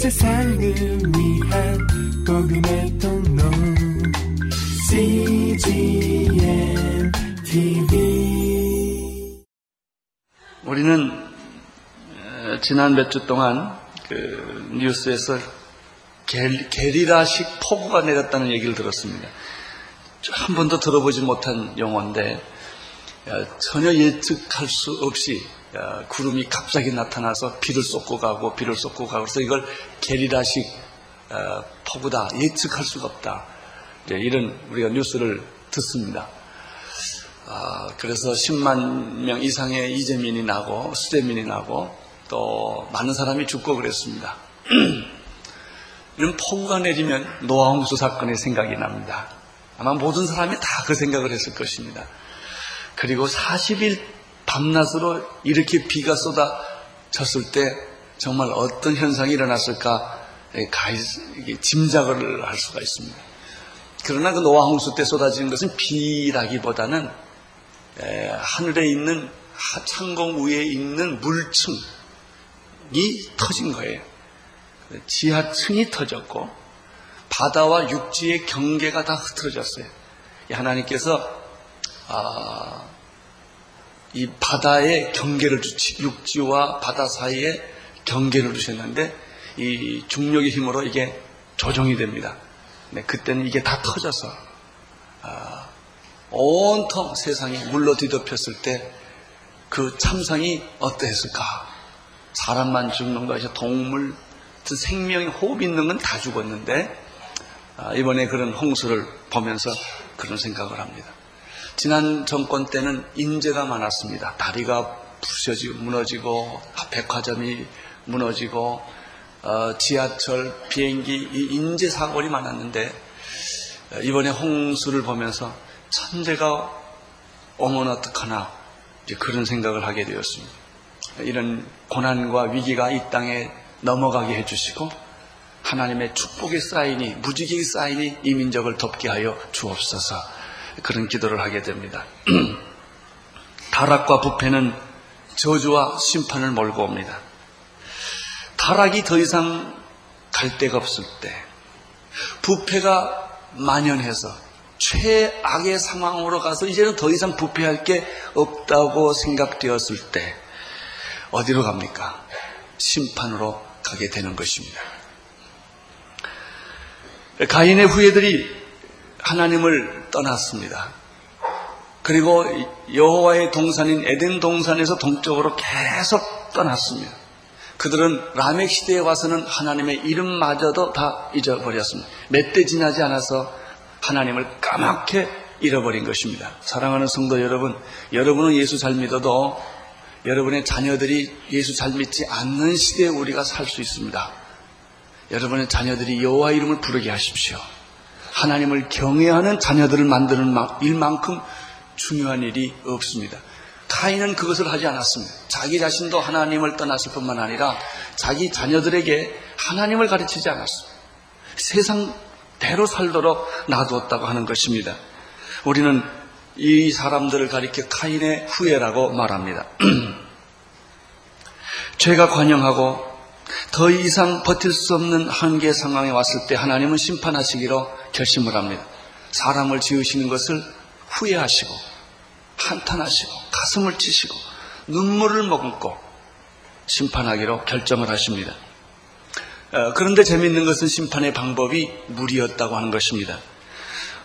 세상을 위한 복음의 통로 CGM TV 우리는 어, 지난 몇 주 동안 그 뉴스에서 게, 게리라식 폭우가 내렸다는 얘기를 들었습니다. 한 번도 들어보지 못한 용어인데 어, 전혀 예측할 수 없이 어, 구름이 갑자기 나타나서 비를 쏟고 가고 비를 쏟고 가고 그래서 이걸 게리라식 어, 폭우다 예측할 수가 없다 이런 우리가 뉴스를 듣습니다. 아, 그래서 10만 명 이상의 이재민이 나고 수재민이 나고 또 많은 사람이 죽고 그랬습니다. 이런 폭우가 내리면 노아홍수 사건의 생각이 납니다. 아마 모든 사람이 다 그 생각을 했을 것입니다. 그리고 40일 밤낮으로 이렇게 비가 쏟아졌을 때 정말 어떤 현상이 일어났을까 짐작을 할 수가 있습니다. 그러나 그 노아 홍수 때 쏟아지는 것은 비라기보다는 하늘에 있는 창공 위에 있는 물층이 터진 거예요. 지하층이 터졌고 바다와 육지의 경계가 다 흐트러졌어요. 하나님께서 아, 이 바다의 경계를 주치, 육지와 바다 사이에 경계를 주셨는데 이 중력의 힘으로 이게 조정이 됩니다. 네, 그때는 이게 다 터져서 아, 온통 세상이 물로 뒤덮였을 때 그 참상이 어떠했을까? 사람만 죽는 것이 동물, 생명이 호흡 있는 건 다 죽었는데 아, 이번에 그런 홍수를 보면서 그런 생각을 합니다. 지난 정권 때는 인재가 많았습니다. 다리가 부셔지고 무너지고 백화점이 무너지고 어, 지하철, 비행기 이 인재 사고가 많았는데 어, 이번에 홍수를 보면서 천재가 오면 어떡하나 그런 생각을 하게 되었습니다. 이런 고난과 위기가 이 땅에 넘어가게 해주시고 하나님의 축복의 사인이 무지개의 사인이 이 민족을 덮게 하여 주옵소서. 그런 기도를 하게 됩니다. 타락과 부패는 저주와 심판을 몰고 옵니다. 타락이 더 이상 갈 데가 없을 때, 부패가 만연해서 최악의 상황으로 가서 이제는 더 이상 부패할 게 없다고 생각되었을 때, 어디로 갑니까? 심판으로 가게 되는 것입니다. 가인의 후예들이 하나님을 떠났습니다. 그리고 여호와의 동산인 에덴 동산에서 동쪽으로 계속 떠났습니다. 그들은 라멕 시대에 와서는 하나님의 이름마저도 다 잊어버렸습니다. 몇 대 지나지 않아서 하나님을 까맣게 잃어버린 것입니다. 사랑하는 성도 여러분, 여러분은 예수 잘 믿어도 여러분의 자녀들이 예수 잘 믿지 않는 시대에 우리가 살 수 있습니다. 여러분의 자녀들이 여호와 이름을 부르게 하십시오. 하나님을 경외하는 자녀들을 만드는 일만큼 중요한 일이 없습니다. 카인은 그것을 하지 않았습니다. 자기 자신도 하나님을 떠났을 뿐만 아니라 자기 자녀들에게 하나님을 가르치지 않았습니다. 세상대로 살도록 놔두었다고 하는 것입니다. 우리는 이 사람들을 가리켜 카인의 후예라고 말합니다. 죄가 관영하고 더 이상 버틸 수 없는 한계 상황에 왔을 때 하나님은 심판하시기로 결심을 합니다. 사람을 지으시는 것을 후회하시고 한탄하시고 가슴을 치시고 눈물을 머금고 심판하기로 결정을 하십니다. 어, 그런데 재미있는 것은 심판의 방법이 물이었다고 하는 것입니다.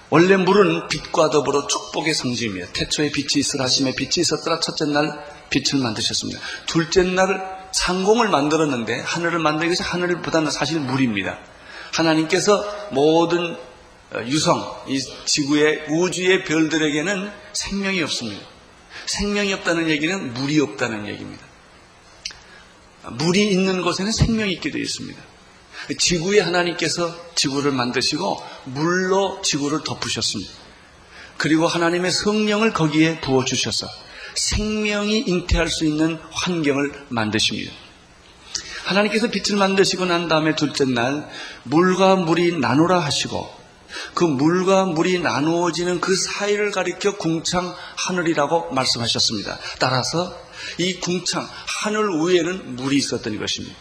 원래 물은 빛과 더불어 축복의 상징입니다. 태초에 빛이 있으라 하심에 빛이 있었더라 첫째 날 빛을 만드셨습니다. 둘째 날 상공을 만들었는데 하늘을 만들기 위해서 하늘보다는 사실 물입니다. 하나님께서 모든 어, 유성, 이 지구의 우주의 별들에게는 생명이 없습니다. 생명이 없다는 얘기는 물이 없다는 얘기입니다. 물이 있는 곳에는 생명이 있게 되어 있습니다. 지구에 하나님께서 지구를 만드시고 물로 지구를 덮으셨습니다. 그리고 하나님의 성령을 거기에 부어주셔서 생명이 잉태할 수 있는 환경을 만드십니다. 하나님께서 빛을 만드시고 난 다음에 둘째 날 물과 물이 나누라 하시고 그 물과 물이 나누어지는 그 사이를 가리켜 궁창 하늘이라고 말씀하셨습니다. 따라서 이 궁창 하늘 위에는 물이 있었던 것입니다.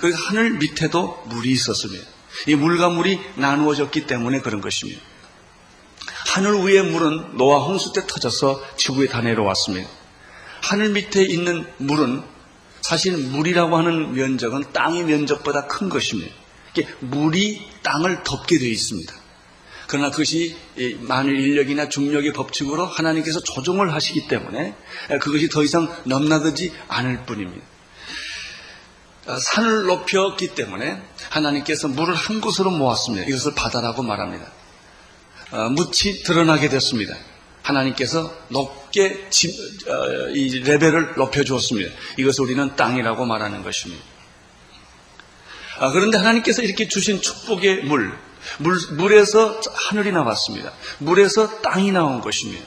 그래서 하늘 밑에도 물이 있었습니다. 이 물과 물이 나누어졌기 때문에 그런 것입니다. 하늘 위의 물은 노아 홍수 때 터져서 지구에 다 내려왔습니다. 하늘 밑에 있는 물은 사실 물이라고 하는 면적은 땅의 면적보다 큰 것입니다. 물이 땅을 덮게 되어 있습니다. 그러나 그것이 만일 인력이나 중력의 법칙으로 하나님께서 조정을 하시기 때문에 그것이 더 이상 넘나들지 않을 뿐입니다. 아, 산을 높였기 때문에 하나님께서 물을 한 곳으로 모았습니다. 이것을 바다라고 말합니다. 아, 묻이 드러나게 됐습니다. 하나님께서 높게 어, 이 레벨을 높여주었습니다. 이것을 우리는 땅이라고 말하는 것입니다. 아, 그런데 하나님께서 이렇게 주신 축복의 물, 물, 물에서 하늘이 나왔습니다. 물에서 땅이 나온 것입니다.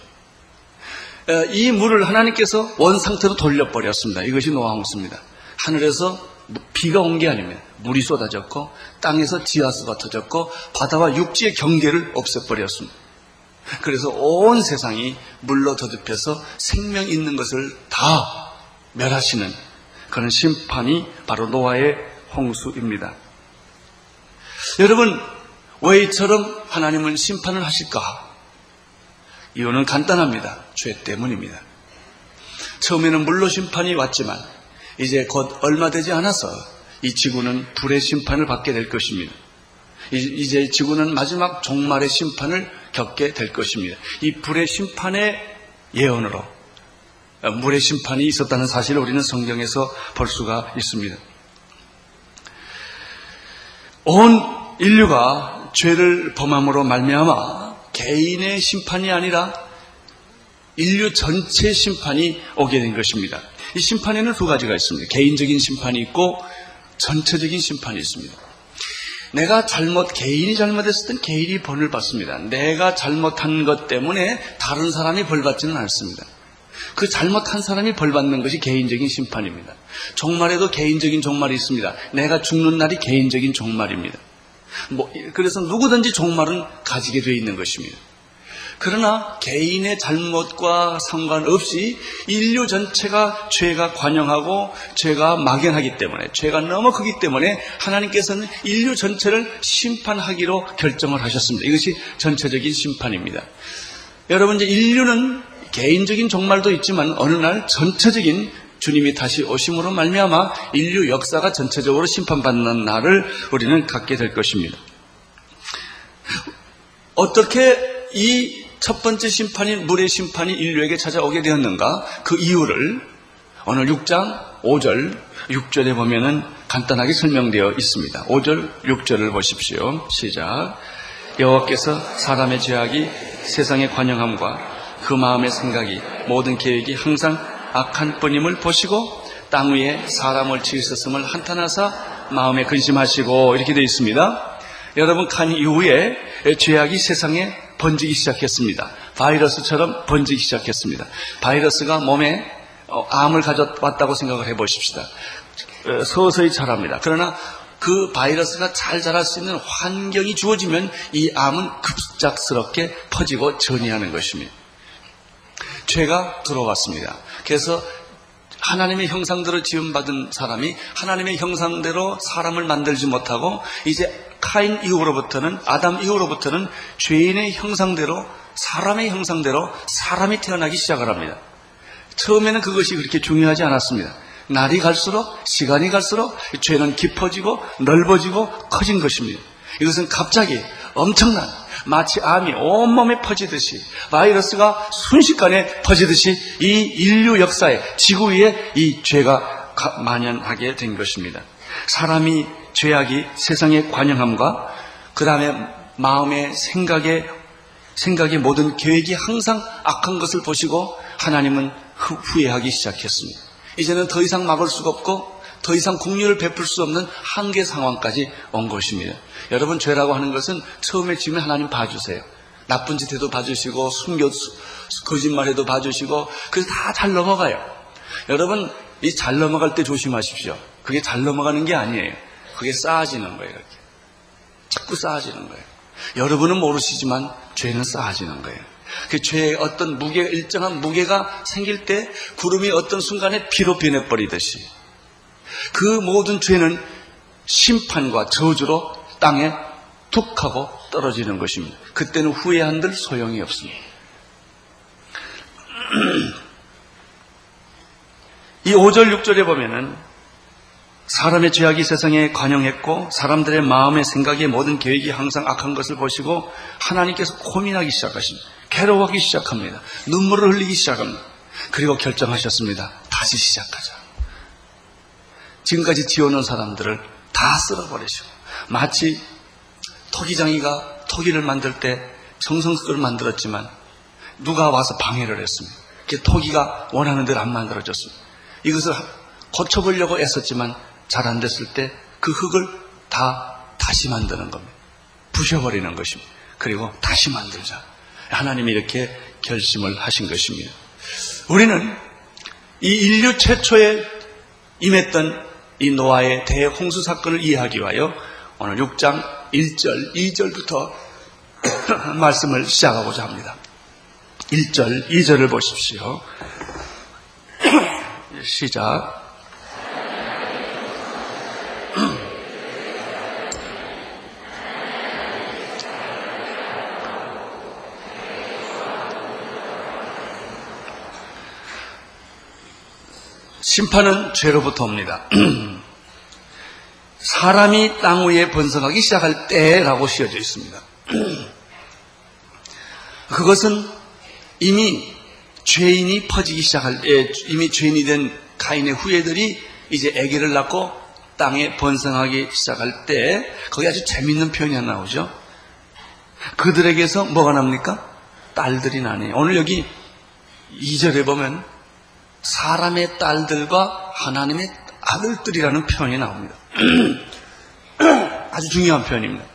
이 물을 하나님께서 원상태로 돌려버렸습니다. 이것이 노아홍수입니다. 하늘에서 비가 온 게 아닙니다. 물이 쏟아졌고 땅에서 지하수가 터졌고 바다와 육지의 경계를 없애버렸습니다. 그래서 온 세상이 물로 더듬혀서 생명 있는 것을 다 멸하시는 그런 심판이 바로 노아의 홍수입니다. 여러분, 왜 이처럼 하나님은 심판을 하실까? 이유는 간단합니다. 죄 때문입니다. 처음에는 물로 심판이 왔지만 이제 곧 얼마 되지 않아서 이 지구는 불의 심판을 받게 될 것입니다. 이제 지구는 마지막 종말의 심판을 겪게 될 것입니다. 이 불의 심판의 예언으로 물의 심판이 있었다는 사실을 우리는 성경에서 볼 수가 있습니다. 온 인류가 죄를 범함으로 말미암아 개인의 심판이 아니라 인류 전체 심판이 오게 된 것입니다. 이 심판에는 두 가지가 있습니다. 개인적인 심판이 있고 전체적인 심판이 있습니다. 내가 잘못, 개인이 잘못했을 땐 개인이 벌을 받습니다. 내가 잘못한 것 때문에 다른 사람이 벌 받지는 않습니다. 그 잘못한 사람이 벌 받는 것이 개인적인 심판입니다. 종말에도 개인적인 종말이 있습니다. 내가 죽는 날이 개인적인 종말입니다. 뭐, 그래서 누구든지 종말은 가지게 되어 있는 것입니다. 그러나 개인의 잘못과 상관없이 인류 전체가 죄가 관영하고 죄가 막연하기 때문에 죄가 너무 크기 때문에 하나님께서는 인류 전체를 심판하기로 결정을 하셨습니다. 이것이 전체적인 심판입니다. 여러분 이제 인류는 개인적인 종말도 있지만 어느 날 전체적인 주님이 다시 오심으로 말미암아 인류 역사가 전체적으로 심판받는 날을 우리는 갖게 될 것입니다. 어떻게 이 첫 번째 심판이 물의 심판이 인류에게 찾아오게 되었는가? 그 이유를 오늘 6장 5절 6절에 보면은 간단하게 설명되어 있습니다. 5절 6절을 보십시오. 시작. 여호와께서 사람의 죄악이 세상의 관영함과 그 마음의 생각이 모든 계획이 항상 악한 뿐임을 보시고 땅 위에 사람을 지으셨음을 한탄하사 마음에 근심하시고 이렇게 되어 있습니다. 여러분 간 이후에 죄악이 세상에 번지기 시작했습니다. 바이러스처럼 번지기 시작했습니다. 바이러스가 몸에 어, 암을 가져왔다고 생각을 해보십시다. 어, 서서히 자랍니다. 그러나 그 바이러스가 잘 자랄 수 있는 환경이 주어지면 이 암은 급작스럽게 퍼지고 전이하는 것입니다. 죄가 들어왔습니다. 그래서 하나님의 형상대로 지음받은 사람이 하나님의 형상대로 사람을 만들지 못하고 이제 카인 이후로부터는 아담 이후로부터는 죄인의 형상대로 사람의 형상대로 사람이 태어나기 시작을 합니다. 처음에는 그것이 그렇게 중요하지 않았습니다. 날이 갈수록 시간이 갈수록 죄는 깊어지고 넓어지고 커진 것입니다. 이것은 갑자기 엄청난 마치 암이 온몸에 퍼지듯이 바이러스가 순식간에 퍼지듯이 이 인류 역사에 지구 위에 이 죄가 만연하게 된 것입니다. 사람이 죄악이 세상의 관영함과 그 다음에 마음의 생각에 생각의 모든 계획이 항상 악한 것을 보시고 하나님은 후회하기 시작했습니다. 이제는 더 이상 막을 수가 없고 더 이상 국류를 베풀 수 없는 한계 상황까지 온 것입니다. 여러분 죄라고 하는 것은 처음에 지면 하나님 봐주세요. 나쁜 짓 해도 봐주시고 숨겨 거짓말 해도 봐주시고 그래서 다 잘 넘어가요. 여러분 이 잘 넘어갈 때 조심하십시오. 그게 잘 넘어가는 게 아니에요. 그게 쌓아지는 거예요, 이렇게. 자꾸 쌓아지는 거예요. 여러분은 모르시지만 죄는 쌓아지는 거예요. 그 죄의 어떤 무게, 일정한 무게가 생길 때 구름이 어떤 순간에 비로 변해버리듯이 그 모든 죄는 심판과 저주로 땅에 툭 하고 떨어지는 것입니다. 그때는 후회한들 소용이 없습니다. 이 5절, 6절에 보면은 사람의 죄악이 세상에 관영했고 사람들의 마음의 생각의 모든 계획이 항상 악한 것을 보시고 하나님께서 고민하기 시작하십니다. 괴로워하기 시작합니다. 눈물을 흘리기 시작합니다. 그리고 결정하셨습니다. 다시 시작하자. 지금까지 지어놓은 사람들을 다 쓸어버리시고 마치 토기장이가 토기를 만들 때 정성스를 만들었지만 누가 와서 방해를 했습니다. 토기가 원하는 대로 안 만들어졌습니다. 이것을 고쳐보려고 애썼지만 잘 안 됐을 때 그 흙을 다 다시 만드는 겁니다. 부셔버리는 것입니다. 그리고 다시 만들자. 하나님이 이렇게 결심을 하신 것입니다. 우리는 이 인류 최초에 임했던 이 노아의 대홍수 사건을 이해하기 위하여 오늘 6장 1절, 2절부터 말씀을 시작하고자 합니다. 1절, 2절을 보십시오. 시작. 심판은 죄로부터 옵니다. 사람이 땅 위에 번성하기 시작할 때라고 씌어져 있습니다. 그것은 이미 죄인이 퍼지기 시작할 때, 이미 죄인이 된 가인의 후예들이 이제 아기를 낳고 땅에 번성하기 시작할 때, 거기 아주 재밌는 표현이 하나 나오죠. 그들에게서 뭐가 납니까? 딸들이 나네요. 오늘 여기 2절에 보면 사람의 딸들과 하나님의 아들들이라는 표현이 나옵니다. 아주 중요한 표현입니다.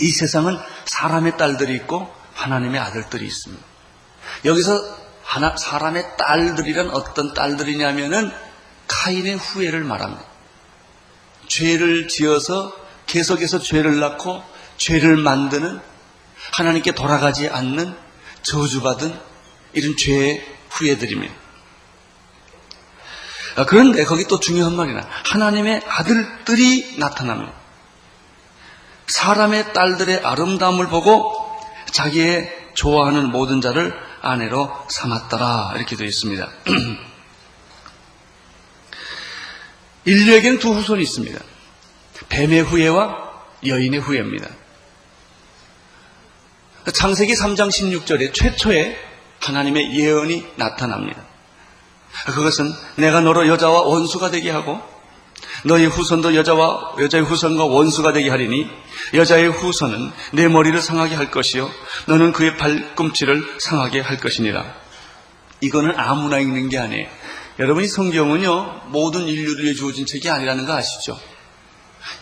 이 세상은 사람의 딸들이 있고 하나님의 아들들이 있습니다. 여기서 하나, 사람의 딸들이란 어떤 딸들이냐면은 카인의 후예를 말합니다. 죄를 지어서 계속해서 죄를 낳고 죄를 만드는 하나님께 돌아가지 않는 저주받은 이런 죄의 후예들입니다. 아, 그런데 거기 또 중요한 말이나 하나님의 아들들이 나타납니다. 사람의 딸들의 아름다움을 보고 자기의 좋아하는 모든 자를 아내로 삼았더라 이렇게 되어 있습니다. 인류에게는 두 후손이 있습니다. 뱀의 후예와 여인의 후예입니다. 창세기 3장 16절에 최초의 하나님의 예언이 나타납니다. 그것은 내가 너로 여자와 원수가 되게 하고 너희 후손도 여자와 여자의 후손과 원수가 되게 하리니 여자의 후손은 내 머리를 상하게 할 것이요 너는 그의 발꿈치를 상하게 할 것이니라. 이거는 아무나 읽는 게 아니에요. 여러분이 성경은요 모든 인류를 위해 주어진 책이 아니라는 거 아시죠?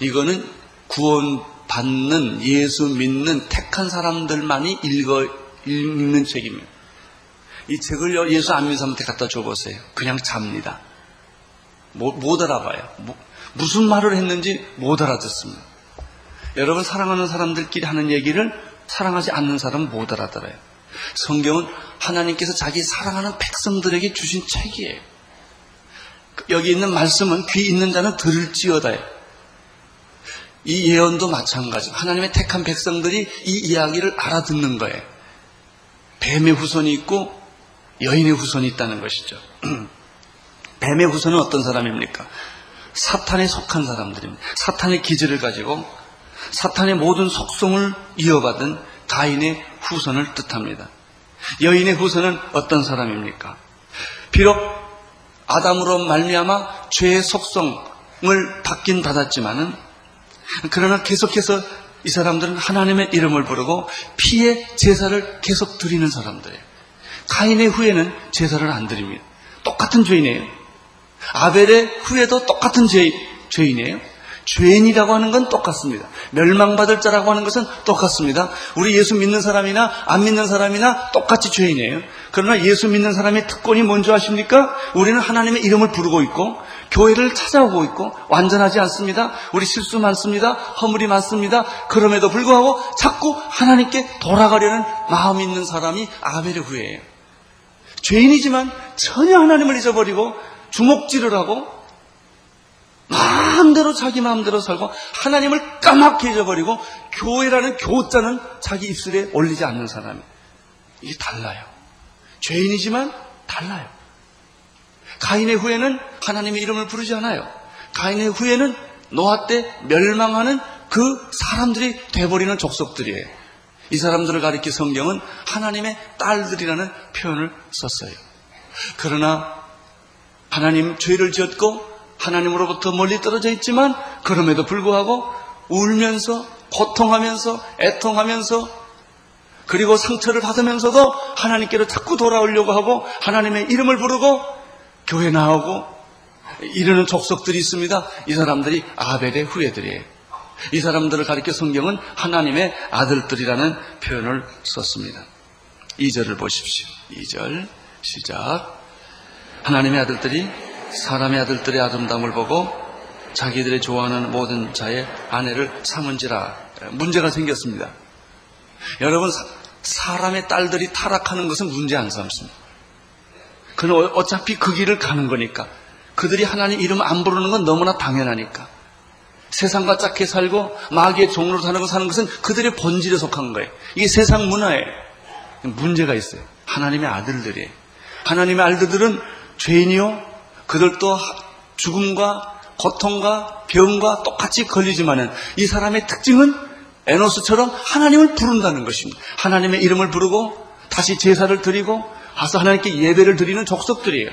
이거는 구원 받는 예수 믿는 택한 사람들만이 읽어 읽는 책입니다. 이 책을 예수 안 믿는 사람한테 갖다 줘보세요. 그냥 잡니다. 못, 못 알아봐요. 뭐, 무슨 말을 했는지 못 알아듣습니다. 여러분 사랑하는 사람들끼리 하는 얘기를 사랑하지 않는 사람은 못 알아들어요. 성경은 하나님께서 자기 사랑하는 백성들에게 주신 책이에요. 여기 있는 말씀은 귀 있는 자는 들을지어다요. 이 예언도 마찬가지. 하나님의 택한 백성들이 이 이야기를 알아듣는 거예요. 뱀의 후손이 있고 여인의 후손이 있다는 것이죠. 뱀의 후손은 어떤 사람입니까? 사탄에 속한 사람들입니다. 사탄의 기질을 가지고 사탄의 모든 속성을 이어받은 가인의 후손을 뜻합니다. 여인의 후손은 어떤 사람입니까? 비록 아담으로 말미암아 죄의 속성을 받긴 받았지만은 그러나 계속해서 이 사람들은 하나님의 이름을 부르고 피의 제사를 계속 드리는 사람들이에요. 가인의 후에는 제사를 안 드립니다. 똑같은 죄인이에요. 아벨의 후에도 똑같은 죄, 죄인이에요. 죄인이라고 하는 건 똑같습니다. 멸망받을 자라고 하는 것은 똑같습니다. 우리 예수 믿는 사람이나 안 믿는 사람이나 똑같이 죄인이에요. 그러나 예수 믿는 사람의 특권이 뭔지 아십니까? 우리는 하나님의 이름을 부르고 있고 교회를 찾아오고 있고 완전하지 않습니다. 우리 실수 많습니다. 허물이 많습니다. 그럼에도 불구하고 자꾸 하나님께 돌아가려는 마음이 있는 사람이 아벨의 후예예요. 죄인이지만 전혀 하나님을 잊어버리고 주먹질을 하고 마음대로 자기 마음대로 살고 하나님을 까맣게 잊어버리고 교회라는 교자는 자기 입술에 올리지 않는 사람이 이게 달라요. 죄인이지만 달라요. 가인의 후에는 하나님의 이름을 부르지 않아요. 가인의 후에는 노아 때 멸망하는 그 사람들이 돼버리는 족속들이에요. 이 사람들을 가리켜 성경은 하나님의 딸들이라는 표현을 썼어요. 그러나 하나님 죄를 지었고 하나님으로부터 멀리 떨어져 있지만 그럼에도 불구하고 울면서 고통하면서 애통하면서 그리고 상처를 받으면서도 하나님께로 자꾸 돌아오려고 하고 하나님의 이름을 부르고 교회 나오고 이르는 족속들이 있습니다. 이 사람들이 아벨의 후예들이에요. 이 사람들을 가리켜 성경은 하나님의 아들들이라는 표현을 썼습니다. 2절을 보십시오. 2절 시작. 하나님의 아들들이 사람의 아들들의 아름다움을 보고 자기들의 좋아하는 모든 자의 아내를 삼은지라 문제가 생겼습니다. 여러분 사람의 딸들이 타락하는 것은 문제 안 삼습니다. 그는 어차피 그 길을 가는 거니까 그들이 하나님 이름 안 부르는 건 너무나 당연하니까 세상과 짝게 살고 마귀의 종로로 사는 거 사는 것은 그들의 본질에 속한 거예요. 이게 세상 문화에 문제가 있어요. 하나님의 아들들이에요. 하나님의 아들들은 죄인이요 그들도 죽음과 고통과 병과 똑같이 걸리지만은 이 사람의 특징은 에노스처럼 하나님을 부른다는 것입니다. 하나님의 이름을 부르고 다시 제사를 드리고 가서 하나님께 예배를 드리는 족속들이에요.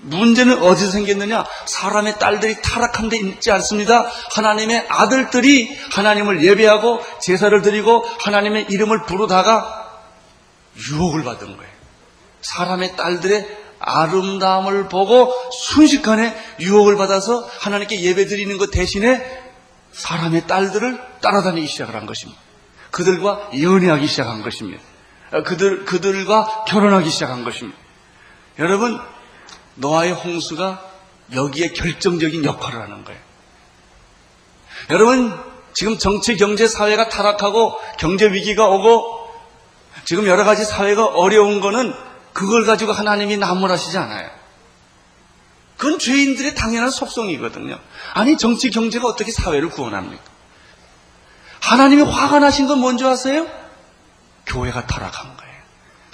문제는 어디서 생겼느냐? 사람의 딸들이 타락한 데 있지 않습니다. 하나님의 아들들이 하나님을 예배하고 제사를 드리고 하나님의 이름을 부르다가 유혹을 받은 거예요. 사람의 딸들의 아름다움을 보고 순식간에 유혹을 받아서 하나님께 예배 드리는 것 대신에 사람의 딸들을 따라다니기 시작을 한 것입니다. 그들과 연애하기 시작한 것입니다. 그들, 그들과 결혼하기 시작한 것입니다. 여러분, 노아의 홍수가 여기에 결정적인 역할을 하는 거예요. 여러분, 지금 정치, 경제, 사회가 타락하고 경제 위기가 오고 지금 여러 가지 사회가 어려운 거는 그걸 가지고 하나님이 나무라시지 않아요. 그건 죄인들의 당연한 속성이거든요. 아니 정치 경제가 어떻게 사회를 구원합니까? 하나님이 화가 나신 건 뭔지 아세요? 교회가 타락한.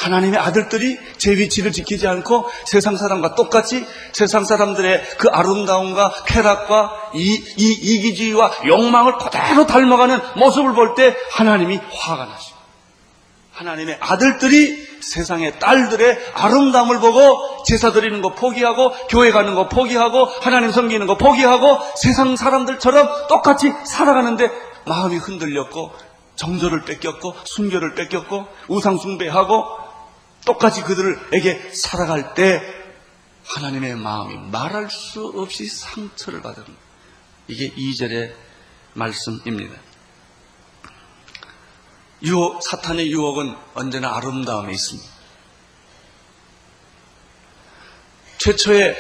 하나님의 아들들이 제 위치를 지키지 않고 세상 사람과 똑같이 세상 사람들의 그 아름다움과 쾌락과 이, 이 이기주의와 욕망을 그대로 닮아가는 모습을 볼 때 하나님이 화가 나십니다. 하나님의 아들들이 세상의 딸들의 아름다움을 보고 제사 드리는 거 포기하고 교회 가는 거 포기하고 하나님 섬기는 거 포기하고 세상 사람들처럼 똑같이 살아가는데 마음이 흔들렸고 정절을 뺏겼고 순결을 뺏겼고 우상 숭배하고 똑같이 그들에게 살아갈 때 하나님의 마음이 말할 수 없이 상처를 받은 이게 2절의 말씀입니다. 유혹, 사탄의 유혹은 언제나 아름다움에 있습니다. 최초의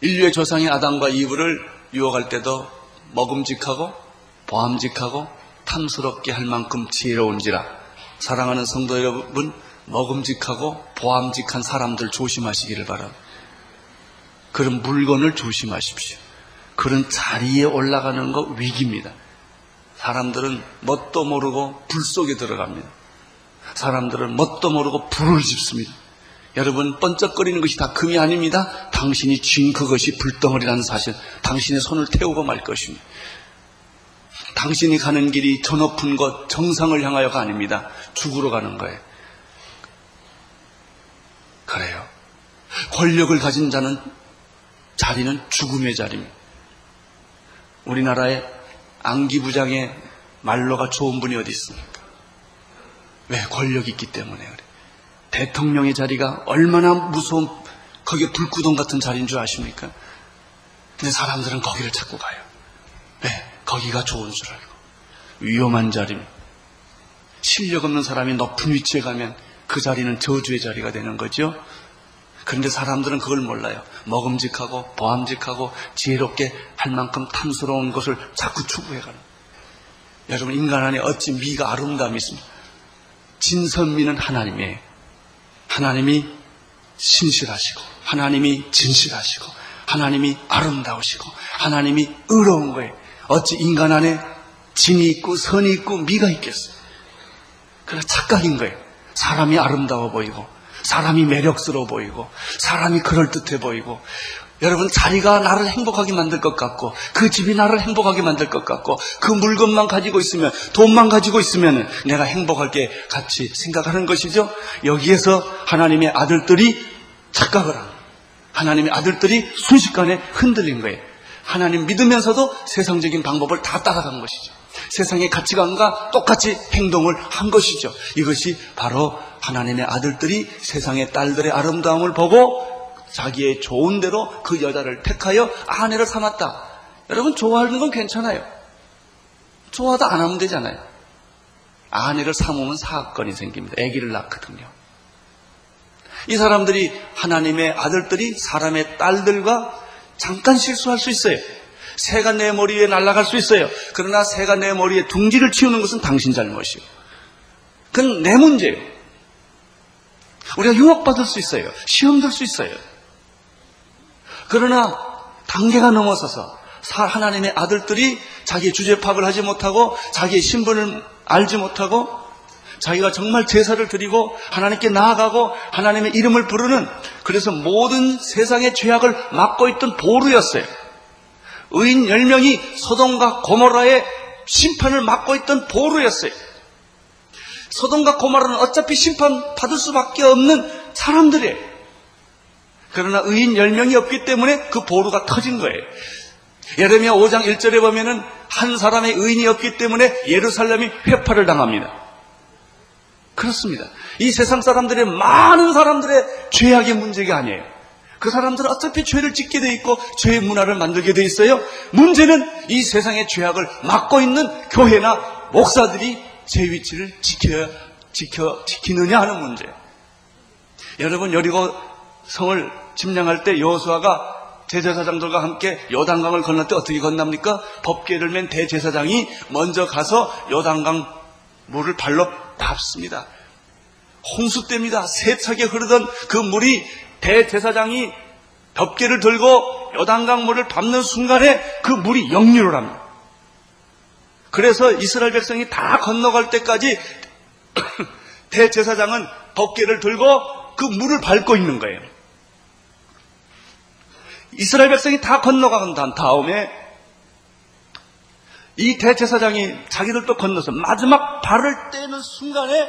인류의 조상인 아담과 이브를 유혹할 때도 먹음직하고 보암직하고 탐스럽게 할 만큼 지혜로운지라 사랑하는 성도 여러분 먹음직하고 보암직한 사람들 조심하시기를 바랍니다. 그런 물건을 조심하십시오. 그런 자리에 올라가는 거 위기입니다. 사람들은 뭣도 모르고 불 속에 들어갑니다. 사람들은 뭣도 모르고 불을 집습니다. 여러분 번쩍거리는 것이 다 금이 아닙니다. 당신이 쥔 그것이 불덩어리라는 사실, 당신의 손을 태우고 말 것입니다. 당신이 가는 길이 저 높은 곳 정상을 향하여가 아닙니다. 죽으러 가는 거예요. 그래요. 권력을 가진 자는 자리는 죽음의 자리입니다. 우리나라에 안기부장의 말로가 좋은 분이 어디 있습니까? 왜? 권력이 있기 때문에 그래. 대통령의 자리가 얼마나 무서운 거기에 불구덩 같은 자리인 줄 아십니까? 근데 사람들은 거기를 찾고 가요. 왜? 거기가 좋은 줄 알고. 위험한 자리입니다. 실력 없는 사람이 높은 위치에 가면 그 자리는 저주의 자리가 되는 거죠. 그런데 사람들은 그걸 몰라요. 먹음직하고 보암직하고 지혜롭게 할 만큼 탐스러운 것을 자꾸 추구해가는. 여러분 인간 안에 어찌 미가 아름다움이 있습니까? 진선미는 하나님이에요. 하나님이 신실하시고 하나님이 진실하시고 하나님이 아름다우시고 하나님이 의로운 거예요. 어찌 인간 안에 진이 있고 선이 있고 미가 있겠어요. 그래 착각인 거예요. 사람이 아름다워 보이고 사람이 매력스러워 보이고 사람이 그럴듯해 보이고 여러분 자리가 나를 행복하게 만들 것 같고 그 집이 나를 행복하게 만들 것 같고 그 물건만 가지고 있으면 돈만 가지고 있으면 내가 행복하게 같이 생각하는 것이죠. 여기에서 하나님의 아들들이 착각을 합니다. 하나님의 아들들이 순식간에 흔들린 거예요. 하나님 믿으면서도 세상적인 방법을 다 따라간 것이죠. 세상의 가치관과 똑같이 행동을 한 것이죠. 이것이 바로 하나님의 아들들이 세상의 딸들의 아름다움을 보고 자기의 좋은 대로 그 여자를 택하여 아내를 삼았다. 여러분 좋아하는 건 괜찮아요. 좋아도 안 하면 되잖아요. 아내를 삼으면 사건이 생깁니다. 아기를 낳거든요. 이 사람들이 하나님의 아들들이 사람의 딸들과 잠깐 실수할 수 있어요. 새가 내 머리에 날아갈 수 있어요. 그러나 새가 내 머리에 둥지를 치우는 것은 당신 잘못이요. 그건 내 문제예요. 우리가 유혹받을 수 있어요. 시험 들수 있어요. 그러나 단계가 넘어서서 하나님의 아들들이 자기의 주제 파악을 하지 못하고 자기의 신분을 알지 못하고 자기가 정말 제사를 드리고 하나님께 나아가고 하나님의 이름을 부르는 그래서 모든 세상의 죄악을 막고 있던 보루였어요. 의인 10명이 소돔과 고모라의 심판을 막고 있던 보루였어요. 소돔과 고모라는 어차피 심판 받을 수밖에 없는 사람들이에요. 그러나 의인 10명이 없기 때문에 그 보루가 터진 거예요. 예레미야 5장 1절에 보면은 한 사람의 의인이 없기 때문에 예루살렘이 회파를 당합니다. 그렇습니다. 이 세상 사람들의 많은 사람들의 죄악의 문제가 아니에요. 그 사람들은 어차피 죄를 짓게 돼 있고 죄의 문화를 만들게 돼 있어요. 문제는 이 세상의 죄악을 막고 있는 교회나 목사들이 제 위치를 지켜 지켜 지키느냐 하는 문제. 여러분 여리고 성을 침략할 때 여호수아가 대제사장들과 함께 요단강을 건널 때 어떻게 건납니까? 법계를 맨 대제사장이 먼저 가서 요단강 물을 발로 밟습니다. 홍수 때입니다. 세차게 흐르던 그 물이 대제사장이 덮개를 들고 요단강 물을 밟는 순간에 그 물이 역류를 합니다. 그래서 이스라엘 백성이 다 건너갈 때까지 대제사장은 덮개를 들고 그 물을 밟고 있는 거예요. 이스라엘 백성이 다 건너간 다음에 이 대제사장이 자기들도 건너서 마지막 발을 떼는 순간에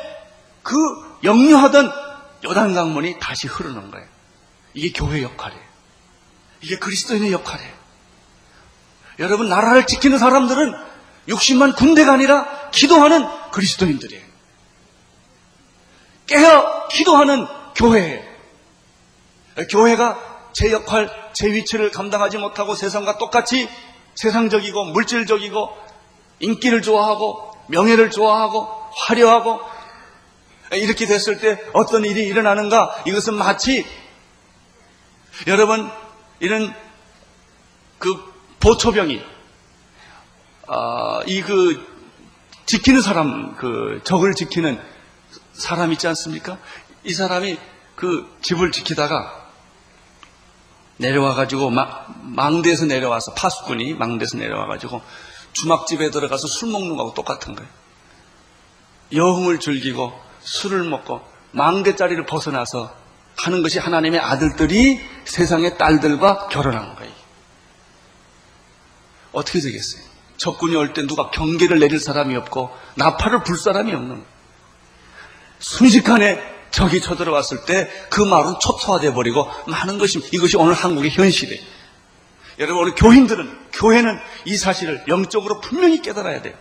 그 역류하던 요단강문이 다시 흐르는 거예요. 이게 교회 역할이에요. 이게 그리스도인의 역할이에요. 여러분 나라를 지키는 사람들은 60만 군대가 아니라 기도하는 그리스도인들이에요. 깨어 기도하는 교회예요. 교회가 제 역할, 제 위치를 감당하지 못하고 세상과 똑같이 세상적이고 물질적이고 인기를 좋아하고 명예를 좋아하고 화려하고 이렇게 됐을 때 어떤 일이 일어나는가? 이것은 마치 여러분 이런 그 보초병이 어, 이그 지키는 사람 그 적을 지키는 사람 있지 않습니까? 이 사람이 그 집을 지키다가 내려와가지고 망대에서 내려와서 파수꾼이 망대에서 내려와가지고 주막집에 들어가서 술 먹는 거하고 똑같은 거예요. 여흥을 즐기고 술을 먹고 망대자리를 벗어나서 하는 것이 하나님의 아들들이 세상의 딸들과 결혼한 거예요. 어떻게 되겠어요? 적군이 올 때 누가 경계를 내릴 사람이 없고 나팔을 불 사람이 없는. 순식간에 적이 쳐들어왔을 때그 마을은 초토화돼 버리고 많은 것이 이것이 오늘 한국의 현실이에요. 여러분 우리 교인들은 교회는 이 사실을 영적으로 분명히 깨달아야 돼요.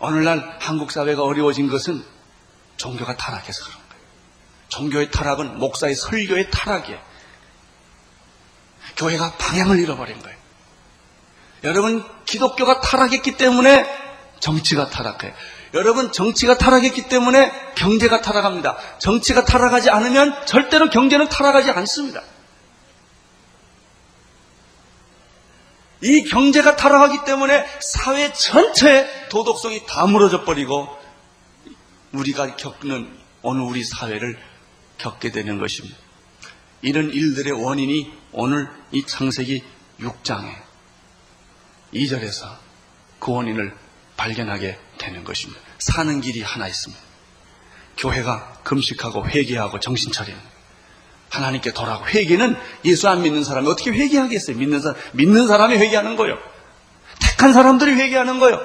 오늘날 한국 사회가 어려워진 것은 종교가 타락해서 그런. 종교의 타락은 목사의 설교의 타락이에요. 교회가 방향을 잃어버린 거예요. 여러분 기독교가 타락했기 때문에 정치가 타락해요. 여러분 정치가 타락했기 때문에 경제가 타락합니다. 정치가 타락하지 않으면 절대로 경제는 타락하지 않습니다. 이 경제가 타락하기 때문에 사회 전체의 도덕성이 다 무너져 버리고 우리가 겪는 오늘 우리 사회를 겪게 되는 것입니다. 이런 일들의 원인이 오늘 이 창세기 6장에 2절에서 그 원인을 발견하게 되는 것입니다. 사는 길이 하나 있습니다. 교회가 금식하고 회개하고 정신 차리는 하나님께 돌아가고 회개는 예수 안 믿는 사람이 어떻게 회개하겠어요? 믿는 사람 믿는 사람이 회개하는 거예요. 택한 사람들이 회개하는 거예요.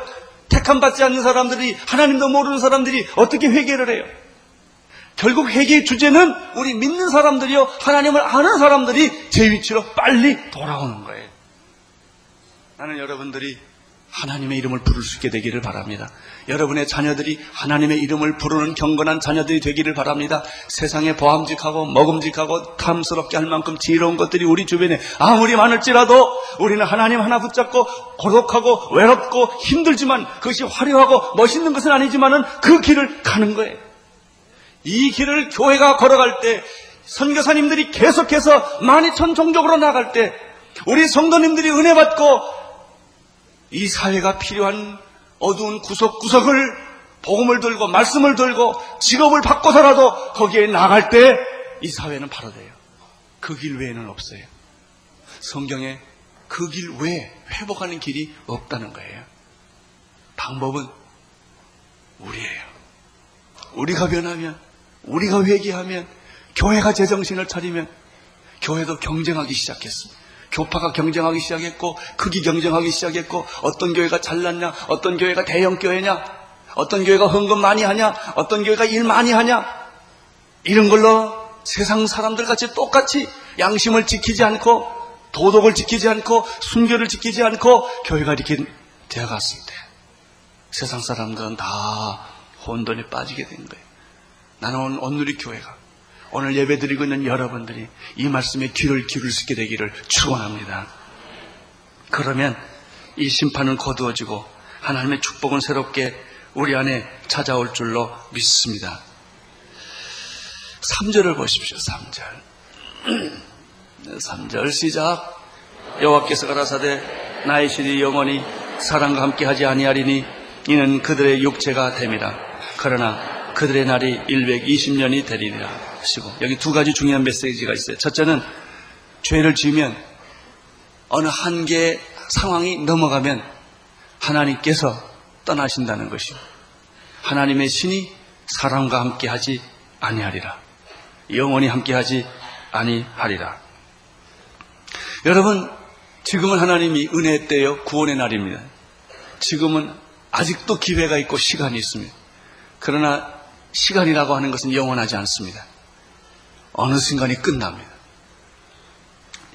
택함 받지 않는 사람들이 하나님도 모르는 사람들이 어떻게 회개를 해요? 결국 회개의 주제는 우리 믿는 사람들이요 하나님을 아는 사람들이 제 위치로 빨리 돌아오는 거예요. 나는 여러분들이 하나님의 이름을 부를 수 있게 되기를 바랍니다. 여러분의 자녀들이 하나님의 이름을 부르는 경건한 자녀들이 되기를 바랍니다. 세상에 보함직하고 먹음직하고 탐스럽게 할 만큼 지혜로운 것들이 우리 주변에 아무리 많을지라도 우리는 하나님 하나 붙잡고 고독하고 외롭고 힘들지만 그것이 화려하고 멋있는 것은 아니지만은 그 길을 가는 거예요. 이 길을 교회가 걸어갈 때 선교사님들이 계속해서 만이천 종족으로 나갈 때 우리 성도님들이 은혜 받고 이 사회가 필요한 어두운 구석구석을 복음을 들고 말씀을 들고 직업을 바꿔서라도 거기에 나갈 때 이 사회는 바로 돼요. 그 길 외에는 없어요. 성경에 그 길 외에 회복하는 길이 없다는 거예요. 방법은 우리예요. 우리가 변하면, 우리가 회개하면, 교회가 제정신을 차리면, 교회도 경쟁하기 시작했습니다. 교파가 경쟁하기 시작했고 크기 경쟁하기 시작했고 어떤 교회가 잘났냐 어떤 교회가 대형 교회냐 어떤 교회가 헌금 많이 하냐 어떤 교회가 일 많이 하냐 이런 걸로 세상 사람들 같이 똑같이 양심을 지키지 않고 도덕을 지키지 않고 순결을 지키지 않고 교회가 이렇게 되어갔을 때 세상 사람들은 다 혼돈에 빠지게 된 거예요. 나는 오늘 교회가 오늘 예배 드리고 있는 여러분들이 이 말씀에 귀를 기울일 수 있게 되기를 축원합니다. 그러면 이 심판은 거두어지고 하나님의 축복은 새롭게 우리 안에 찾아올 줄로 믿습니다. 3절을 보십시오. 3절. 3절 시작. 여호와께서 가라사대 나의 신이 영원히 사랑과 함께 하지 아니하리니 이는 그들의 육체가 됨이라. 그러나 그들의 날이 120년이 되리라. 하시고 여기 두 가지 중요한 메시지가 있어요. 첫째는 죄를 지으면 어느 한계의 상황이 넘어가면 하나님께서 떠나신다는 것이요. 하나님의 신이 사람과 함께 하지 아니하리라. 영원히 함께 하지 아니하리라. 여러분, 지금은 하나님이 은혜 때요 구원의 날입니다. 지금은 아직도 기회가 있고 시간이 있습니다. 그러나 시간이라고 하는 것은 영원하지 않습니다. 어느 순간이 끝납니다.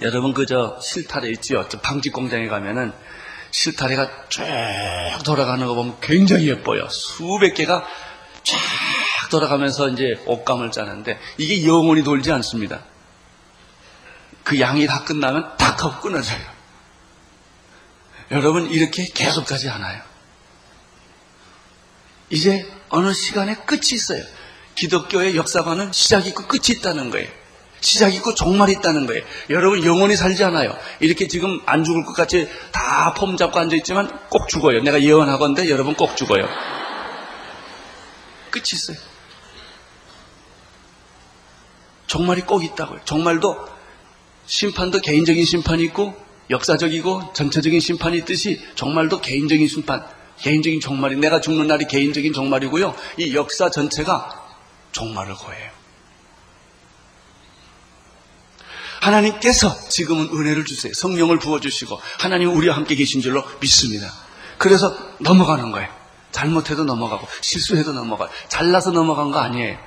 여러분 그저 실타래 있지요. 방직 공장에 가면은 실타래가 쭉 돌아가는 거 보면 굉장히 예뻐요. 수백 개가 쫙 돌아가면서 이제 옷감을 짜는데 이게 영원히 돌지 않습니다. 그 양이 다 끝나면 탁 하고 끊어져요. 여러분 이렇게 계속 가지 않아요. 이제 어느 시간에 끝이 있어요. 기독교의 역사관은 시작이 있고 끝이 있다는 거예요. 시작이 있고 종말이 있다는 거예요. 여러분 영원히 살지 않아요. 이렇게 지금 안 죽을 것 같이 다 폼 잡고 앉아있지만 꼭 죽어요. 내가 예언하건데 여러분 꼭 죽어요. 끝이 있어요. 종말이 꼭 있다고요. 종말도 심판도 개인적인 심판이 있고 역사적이고 전체적인 심판이 있듯이 종말도 개인적인 심판, 개인적인 종말이 내가 죽는 날이 개인적인 종말이고요. 이 역사 전체가 종말을 고해요. 하나님께서 지금은 은혜를 주세요. 성령을 부어주시고 하나님 우리와 함께 계신 줄로 믿습니다. 그래서 넘어가는 거예요. 잘못해도 넘어가고 실수해도 넘어가요. 잘나서 넘어간 거 아니에요.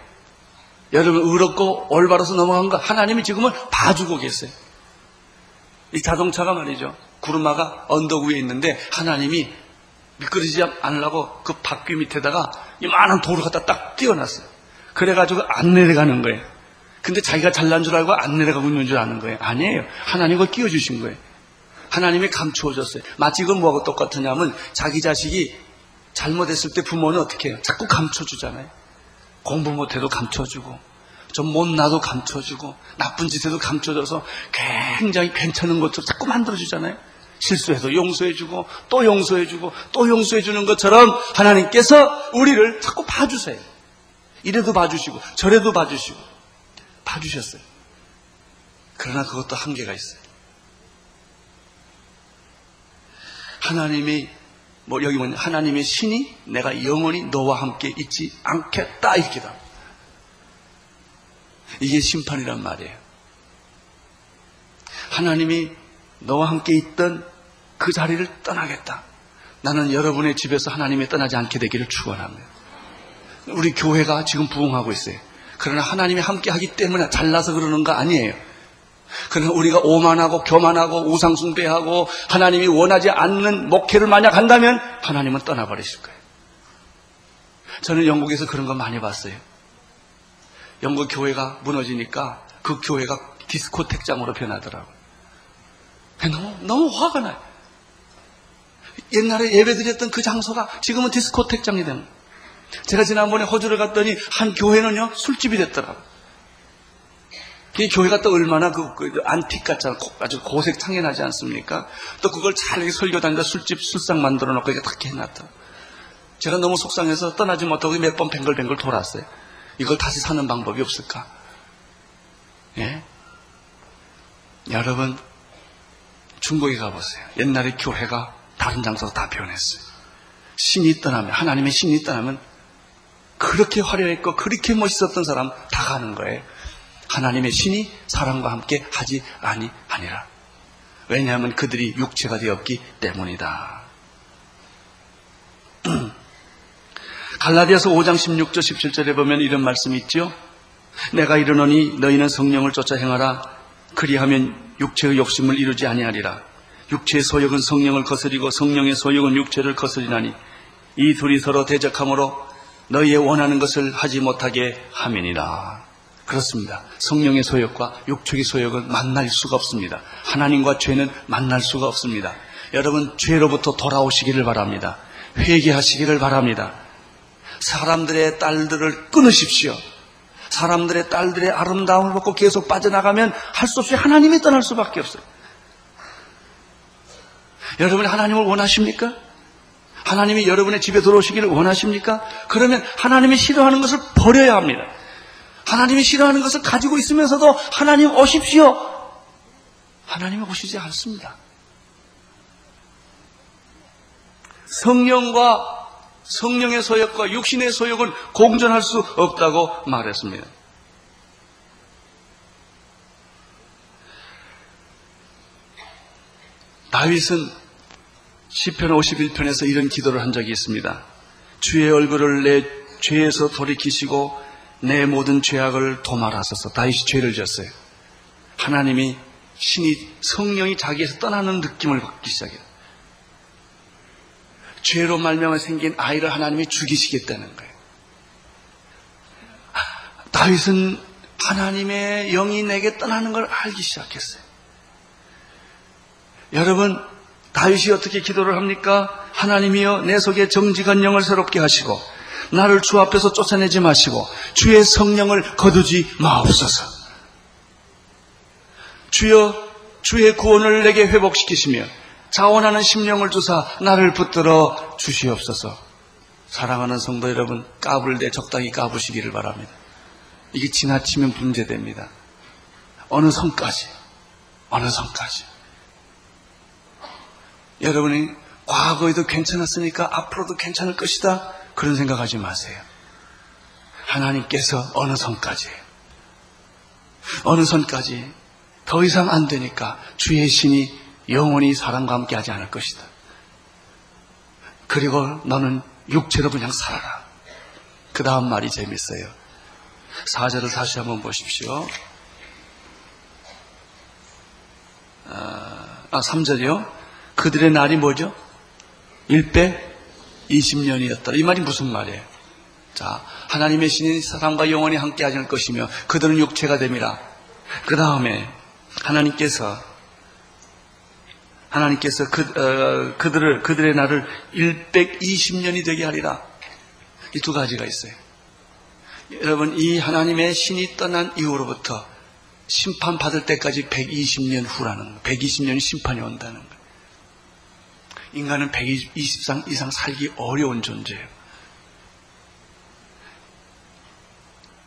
여러분 의롭고 올바라서 넘어간 거 하나님이 지금은 봐주고 계세요. 이 자동차가 말이죠. 구르마가 언덕 위에 있는데 하나님이 미끄러지지 않으려고 그 바퀴 밑에다가 이만한 돌을 갖다 딱 띄워놨어요. 그래가지고 안 내려가는 거예요. 근데 자기가 잘난 줄 알고 안 내려가고 있는 줄 아는 거예요. 아니에요. 하나님 을 끼워주신 거예요. 하나님이 감추어줬어요. 마치 이건 뭐하고 똑같으냐면 자기 자식이 잘못했을 때 부모는 어떻게 해요? 자꾸 감춰주잖아요. 공부 못해도 감춰주고, 좀 못나도 감춰주고, 나쁜 짓 해도 감춰줘서 굉장히 괜찮은 것도 자꾸 만들어주잖아요. 실수해도 용서해주고, 또 용서해주고, 또 용서해주는 것처럼 하나님께서 우리를 자꾸 봐주세요. 이래도 봐주시고 저래도 봐주시고 봐주셨어요. 그러나 그것도 한계가 있어요. 하나님이 뭐 여기 보면 하나님의 신이 내가 영원히 너와 함께 있지 않겠다 이렇게다. 이게 심판이란 말이에요. 하나님이 너와 함께 있던 그 자리를 떠나겠다. 나는 여러분의 집에서 하나님이 떠나지 않게 되기를 축원합니다. 우리 교회가 지금 부흥하고 있어요. 그러나 하나님이 함께 하기 때문에 잘나서 그러는 거 아니에요. 그러나 우리가 오만하고 교만하고 우상숭배하고 하나님이 원하지 않는 목회를 만약 한다면 하나님은 떠나버리실 거예요. 저는 영국에서 그런 거 많이 봤어요. 영국 교회가 무너지니까 그 교회가 디스코텍장으로 변하더라고요. 너무, 너무 화가 나요. 옛날에 예배 드렸던 그 장소가 지금은 디스코텍장이 되는 거예요. 제가 지난번에 호주를 갔더니 한 교회는요, 술집이 됐더라고요. 그 교회가 또 얼마나 그, 그 안틱 같잖아. 아주 고색 창연하지 않습니까? 또 그걸 잘 설교 다니다 술집 술상 만들어 놓고 이게 딱 해놨다. 제가 너무 속상해서 떠나지 못하고 몇 번 뱅글뱅글 돌았어요. 이걸 다시 사는 방법이 없을까? 예? 여러분, 중국에 가보세요. 옛날에 교회가 다른 장소가 다 변했어요. 신이 떠나면, 하나님의 신이 떠나면 그렇게 화려했고 그렇게 멋있었던 사람 다 가는 거예요. 하나님의 신이 사람과 함께 하지 아니하니라. 왜냐하면 그들이 육체가 되었기 때문이다. 갈라디아서 5장 16절 17절에 보면 이런 말씀이 있죠. 내가 이르노니 너희는 성령을 쫓아 행하라. 그리하면 육체의 욕심을 이루지 아니하리라. 육체의 소욕은 성령을 거스리고 성령의 소욕은 육체를 거스리나니 이 둘이 서로 대적하므로 너희의 원하는 것을 하지 못하게 함이니라. 그렇습니다. 성령의 소욕과 육축의 소욕은 만날 수가 없습니다. 하나님과 죄는 만날 수가 없습니다. 여러분 죄로부터 돌아오시기를 바랍니다. 회개하시기를 바랍니다. 사람들의 딸들을 끊으십시오. 사람들의 딸들의 아름다움을 받고 계속 빠져나가면 할 수 없이 하나님이 떠날 수밖에 없어요. 여러분이 하나님을 원하십니까? 하나님이 여러분의 집에 들어오시기를 원하십니까? 그러면 하나님이 싫어하는 것을 버려야 합니다. 하나님이 싫어하는 것을 가지고 있으면서도 하나님 오십시오. 하나님이 오시지 않습니다. 성령과 성령의 소욕과 육신의 소욕은 공존할 수 없다고 말했습니다. 다윗은 시편 51편에서 이런 기도를 한 적이 있습니다. 주의 얼굴을 내 죄에서 돌이키시고 내 모든 죄악을 도말하소서. 다윗이 죄를 졌어요. 하나님이 신이 성령이 자기에서 떠나는 느낌을 받기 시작해요. 죄로 말미암아 생긴 아이를 하나님이 죽이시겠다는 거예요. 다윗은 하나님의 영이 내게 떠나는 걸 알기 시작했어요. 여러분, 다윗이 어떻게 기도를 합니까? 하나님이여 내 속에 정직한 영을 새롭게 하시고 나를 주 앞에서 쫓아내지 마시고 주의 성령을 거두지 마옵소서. 주여 주의 구원을 내게 회복시키시며 자원하는 심령을 주사 나를 붙들어 주시옵소서. 사랑하는 성도 여러분, 까불 때 적당히 까부시기를 바랍니다. 이게 지나치면 문제됩니다. 어느 선까지, 어느 선까지. 여러분이 과거에도 괜찮았으니까 앞으로도 괜찮을 것이다. 그런 생각하지 마세요. 하나님께서 어느 선까지, 어느 선까지 더 이상 안 되니까 주의 신이 영원히 사람과 함께 하지 않을 것이다. 그리고 너는 육체로 그냥 살아라. 그 다음 말이 재밌어요. 사절을 다시 한번 보십시오. 아, 3절이요. 그들의 날이 뭐죠? 1배 20년이었다. 이 말이 무슨 말이에요? 자, 하나님의 신인 사람과 영원히 함께 하실 것이며 그들은 육체가 됨이라. 그 다음에 하나님께서 하나님께서 그, 어, 그들을 그들의 날을 120년이 되게 하리라. 이 두 가지가 있어요. 여러분 이 하나님의 신이 떠난 이후로부터 심판 받을 때까지 120년 후라는 거예요. 120년이 심판이 온다는 거예요. 인간은 120상 이상 살기 어려운 존재예요.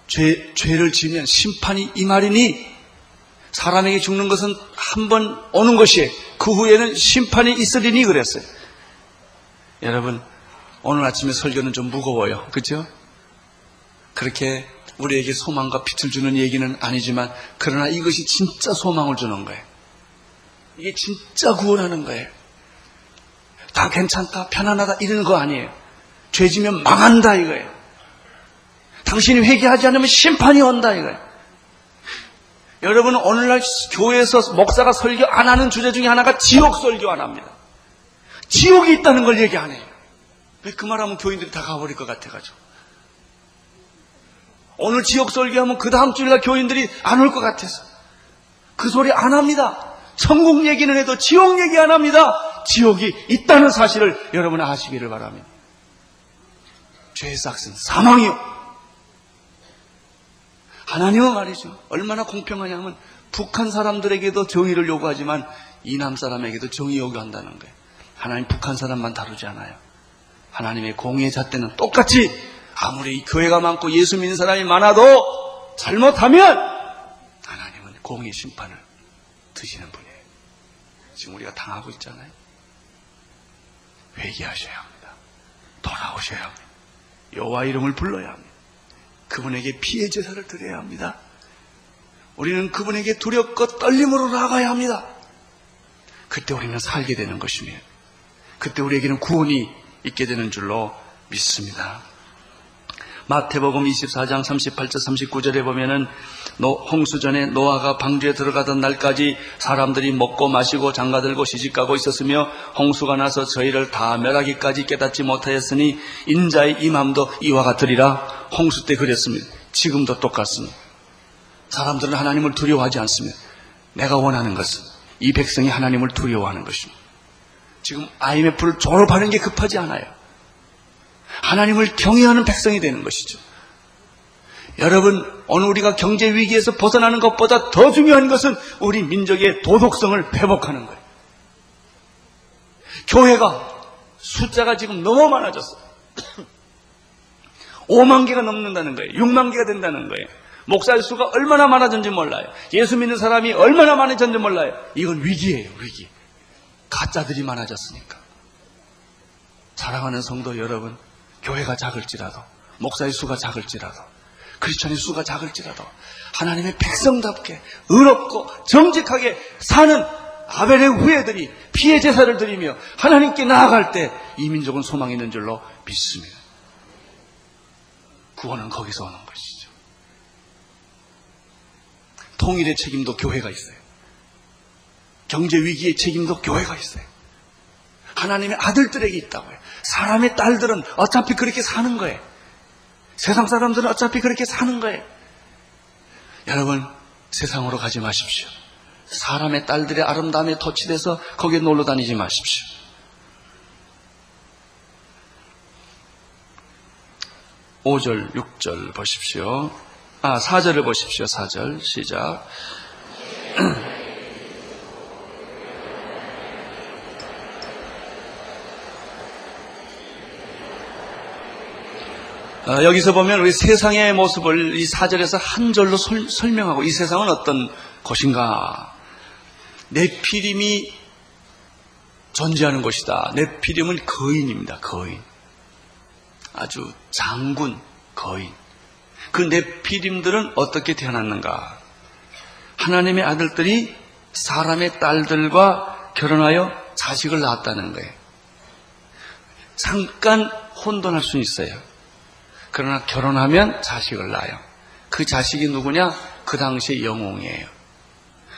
죄, 죄를 지으면 심판이 이 말이니 사람에게 죽는 것은 한 번 오는 것이 그 후에는 심판이 있으리니 그랬어요. 여러분, 오늘 아침에 설교는 좀 무거워요. 그죠? 그렇게 우리에게 소망과 빛을 주는 얘기는 아니지만, 그러나 이것이 진짜 소망을 주는 거예요. 이게 진짜 구원하는 거예요. 다 괜찮다, 편안하다, 이런 거 아니에요. 죄 지면 망한다, 이거예요. 당신이 회개하지 않으면 심판이 온다, 이거예요. 여러분, 오늘날 교회에서 목사가 설교 안 하는 주제 중에 하나가 지옥 설교 안 합니다. 지옥이 있다는 걸 얘기 안 해요. 왜 그 말하면 교인들이 다 가버릴 것 같아가지고. 오늘 지옥 설교하면 그 다음 주일날 교인들이 안 올 것 같아서. 그 소리 안 합니다. 천국 얘기는 해도 지옥 얘기 안 합니다. 지옥이 있다는 사실을 여러분 아시기를 바랍니다. 죄의 싹은 사망이요. 하나님은 말이죠. 얼마나 공평하냐면 북한 사람들에게도 정의를 요구하지만 이남 사람에게도 정의 요구한다는 거예요. 하나님 북한 사람만 다루지 않아요. 하나님의 공의 잣대는 똑같이 아무리 교회가 많고 예수 믿는 사람이 많아도 잘못하면 하나님은 공의 심판을 드시는 분이에요. 지금 우리가 당하고 있잖아요. 회개하셔야 합니다. 돌아오셔야 합니다. 여호와 이름을 불러야 합니다. 그분에게 피해 제사를 드려야 합니다. 우리는 그분에게 두렵고 떨림으로 나가야 합니다. 그때 우리는 살게 되는 것입니다. 그때 우리에게는 구원이 있게 되는 줄로 믿습니다. 마태복음 24장 38절 39절에 보면은 홍수전에 노아가 방주에 들어가던 날까지 사람들이 먹고 마시고 장가들고 시집가고 있었으며 홍수가 나서 저희를 다 멸하기까지 깨닫지 못하였으니 인자의 임함도 이와 같으리라 홍수 때 그랬습니다. 지금도 똑같습니다. 사람들은 하나님을 두려워하지 않습니다. 내가 원하는 것은 이 백성이 하나님을 두려워하는 것입니다. 지금 IMF를 졸업하는 게 급하지 않아요. 하나님을 경외하는 백성이 되는 것이죠. 여러분, 오늘 우리가 경제 위기에서 벗어나는 것보다 더 중요한 것은 우리 민족의 도덕성을 회복하는 거예요. 교회가 숫자가 지금 너무 많아졌어. 5만 개가 넘는다는 거예요. 6만 개가 된다는 거예요. 목사의 수가 얼마나 많아졌는지 몰라요. 예수 믿는 사람이 얼마나 많아졌는지 몰라요. 이건 위기예요, 위기. 가짜들이 많아졌으니까. 사랑하는 성도 여러분, 교회가 작을지라도, 목사의 수가 작을지라도, 크리스천의 수가 작을지라도, 하나님의 백성답게, 의롭고 정직하게 사는 아벨의 후예들이 피해 제사를 드리며 하나님께 나아갈 때 이 민족은 소망이 있는 줄로 믿습니다. 구원은 거기서 오는 것이죠. 통일의 책임도 교회가 있어요. 경제 위기의 책임도 교회가 있어요. 하나님의 아들들에게 있다고요. 사람의 딸들은 어차피 그렇게 사는 거예요. 세상 사람들은 어차피 그렇게 사는 거예요. 여러분, 세상으로 가지 마십시오. 사람의 딸들의 아름다움에 터치돼서 거기에 놀러 다니지 마십시오. 5절 6절 보십시오. 아, 4절을 보십시오. 4절 시작. 어, 여기서 보면 우리 세상의 모습을 이 사절에서 한 절로 설, 설명하고 이 세상은 어떤 곳인가? 네피림이 존재하는 곳이다. 네피림은 거인입니다. 거인. 아주 장군, 거인. 그 네피림들은 어떻게 태어났는가? 하나님의 아들들이 사람의 딸들과 결혼하여 자식을 낳았다는 거예요. 잠깐 혼돈할 수 있어요. 그러나 결혼하면 자식을 낳아요. 그 자식이 누구냐? 그 당시의 영웅이에요.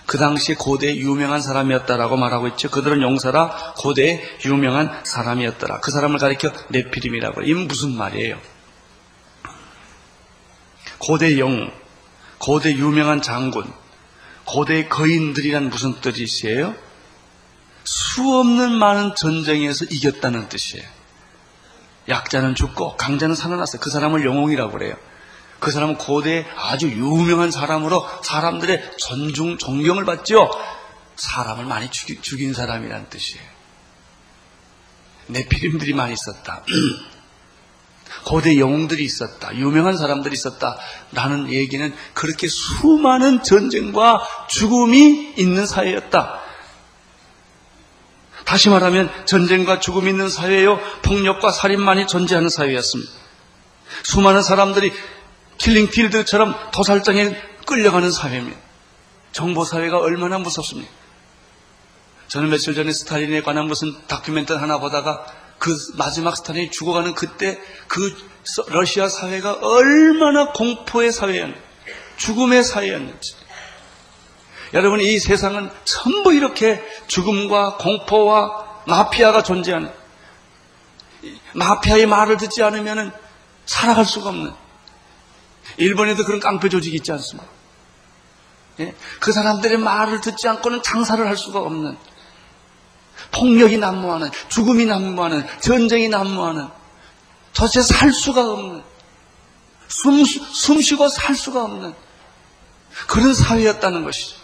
그 당시에 고대 유명한 사람이었다라고 말하고 있죠. 그들은 용사라 고대 유명한 사람이었더라. 그 사람을 가리켜 네피림이라고 해요. 이 무슨 말이에요? 고대 영웅, 고대 유명한 장군, 고대 거인들이란 무슨 뜻이에요? 수없는 많은 전쟁에서 이겼다는 뜻이에요. 약자는 죽고 강자는 살아났어요. 그 사람을 영웅이라고 그래요. 그 사람은 고대 아주 유명한 사람으로 사람들의 존중, 존경을 받죠. 사람을 많이 죽인, 죽인 사람이란 뜻이에요. 네피림들이 많이 있었다. 고대 영웅들이 있었다. 유명한 사람들이 있었다. 라는 얘기는 그렇게 수많은 전쟁과 죽음이 있는 사회였다. 다시 말하면 전쟁과 죽음이 있는 사회요. 폭력과 살인만이 존재하는 사회였습니다. 수많은 사람들이 킬링필드처럼 도살장에 끌려가는 사회입니다. 정보사회가 얼마나 무섭습니까? 저는 며칠 전에 스탈린에 관한 무슨 다큐멘터리 하나 보다가 그 마지막 스탈린이 죽어가는 그때 그 러시아 사회가 얼마나 공포의 사회였는지, 죽음의 사회였는지. 여러분, 이 세상은 전부 이렇게 죽음과 공포와 마피아가 존재하는, 마피아의 말을 듣지 않으면 살아갈 수가 없는, 일본에도 그런 깡패 조직이 있지 않습니까? 예? 그 사람들의 말을 듣지 않고는 장사를 할 수가 없는, 폭력이 난무하는, 죽음이 난무하는, 전쟁이 난무하는, 도대체 살 수가 없는, 숨, 숨 쉬고 살 수가 없는 그런 사회였다는 것이죠.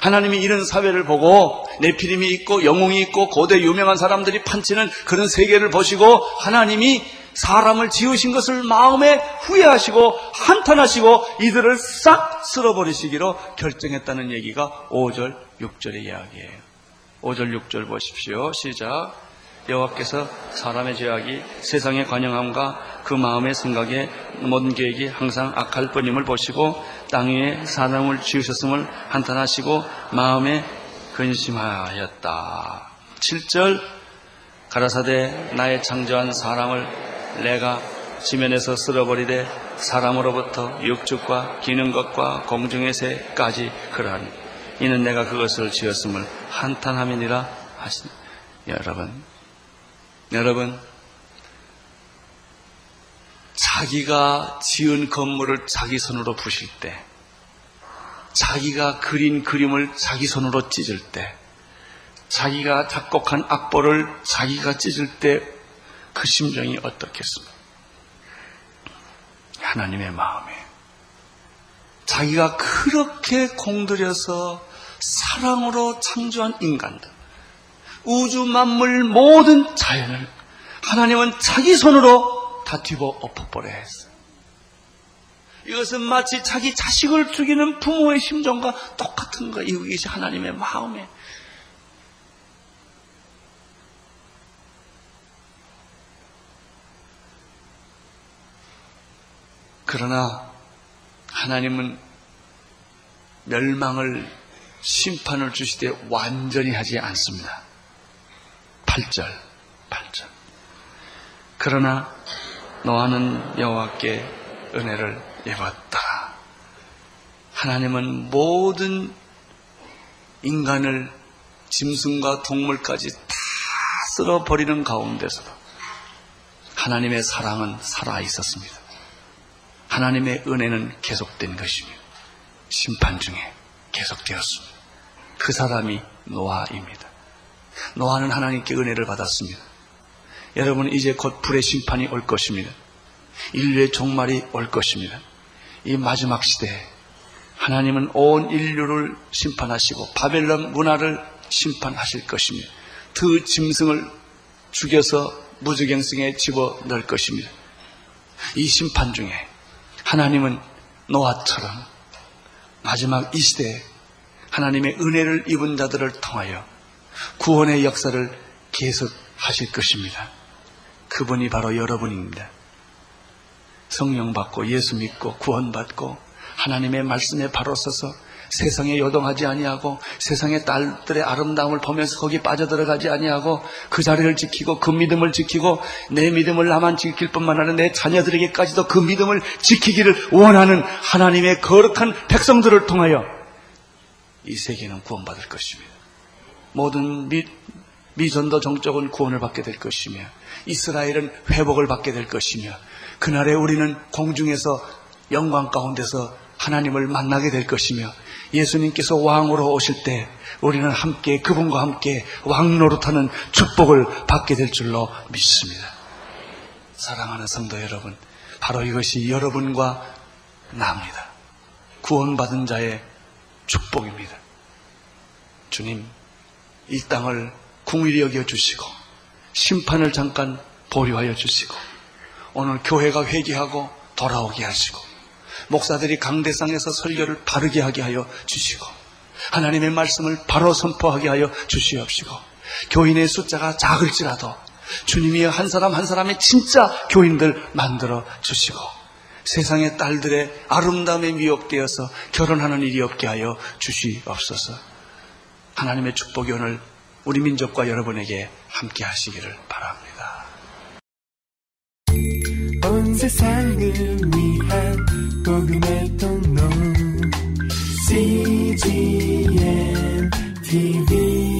하나님이 이런 사회를 보고 내피림이 있고 영웅이 있고 고대 유명한 사람들이 판치는 그런 세계를 보시고 하나님이 사람을 지으신 것을 마음에 후회하시고 한탄하시고 이들을 싹 쓸어버리시기로 결정했다는 얘기가 5절, 6절의 이야기예요. 5절, 6절 보십시오. 시작. 여호와께서 사람의 죄악이 세상의 관영함과 그 마음의 생각에 모든 계획이 항상 악할 뿐임을 보시고 땅 위에 사람을 지으셨음을 한탄하시고 마음에 근심하였다. 7절 가라사대 나의 창조한 사람을 내가 지면에서 쓸어버리되 사람으로부터 육축과 기는 것과 공중의 새까지 그러하니 이는 내가 그것을 지었음을 한탄함이니라 하시니. 여러분 여러분 자기가 지은 건물을 자기 손으로 부실 때 자기가 그린 그림을 자기 손으로 찢을 때 자기가 작곡한 악보를 자기가 찢을 때 그 심정이 어떻겠습니까? 하나님의 마음에 자기가 그렇게 공들여서 사랑으로 창조한 인간들 우주 만물 모든 자연을 하나님은 자기 손으로 다 뒤집어 엎어버려 했어요. 이것은 마치 자기 자식을 죽이는 부모의 심정과 똑같은 거예요. 이것이 하나님의 마음에 그러나 하나님은 멸망을 심판을 주시되 완전히 하지 않습니다. 8절, 8절. 그러나 노아는 여호와께 은혜를 입었다. 하나님은 모든 인간을 짐승과 동물까지 다 쓸어버리는 가운데서도 하나님의 사랑은 살아 있었습니다. 하나님의 은혜는 계속된 것입니다. 심판 중에 계속되었습니다. 그 사람이 노아입니다. 노아는 하나님께 은혜를 받았습니다. 여러분 이제 곧 불의 심판이 올 것입니다. 인류의 종말이 올 것입니다. 이 마지막 시대에 하나님은 온 인류를 심판하시고 바벨론 문화를 심판하실 것입니다. 그 짐승을 죽여서 무주경성에 집어 넣을 것입니다. 이 심판 중에 하나님은 노아처럼 마지막 이 시대에 하나님의 은혜를 입은 자들을 통하여 구원의 역사를 계속하실 것입니다. 그분이 바로 여러분입니다. 성령 받고 예수 믿고 구원받고 하나님의 말씀에 바로 서서 세상에 요동하지 아니하고 세상의 딸들의 아름다움을 보면서 거기 빠져들어가지 아니하고 그 자리를 지키고 그 믿음을 지키고 내 믿음을 나만 지킬 뿐만 아니라 내 자녀들에게까지도 그 믿음을 지키기를 원하는 하나님의 거룩한 백성들을 통하여 이 세계는 구원받을 것입니다. 모든 미, 미전도 정적은 구원을 받게 될 것이며 이스라엘은 회복을 받게 될 것이며 그날에 우리는 공중에서 영광 가운데서 하나님을 만나게 될 것이며 예수님께서 왕으로 오실 때 우리는 함께 그분과 함께 왕 노릇하는 축복을 받게 될 줄로 믿습니다. 사랑하는 성도 여러분, 바로 이것이 여러분과 나입니다. 구원받은 자의 축복입니다. 주님, 이 땅을 궁일이 여겨 주시고 심판을 잠깐 보류하여 주시고 오늘 교회가 회개하고 돌아오게 하시고 목사들이 강대상에서 설교를 바르게 하게 하여 주시고 하나님의 말씀을 바로 선포하게 하여 주시옵시고 교인의 숫자가 작을지라도 주님이 한 사람 한 사람의 진짜 교인들 만들어 주시고 세상의 딸들의 아름다움에 미혹되어서 결혼하는 일이 없게 하여 주시옵소서. 하나님의 축복이 오늘 우리 민족과 여러분에게 함께 하시기를 바랍니다. 복음의 통로 CGM TV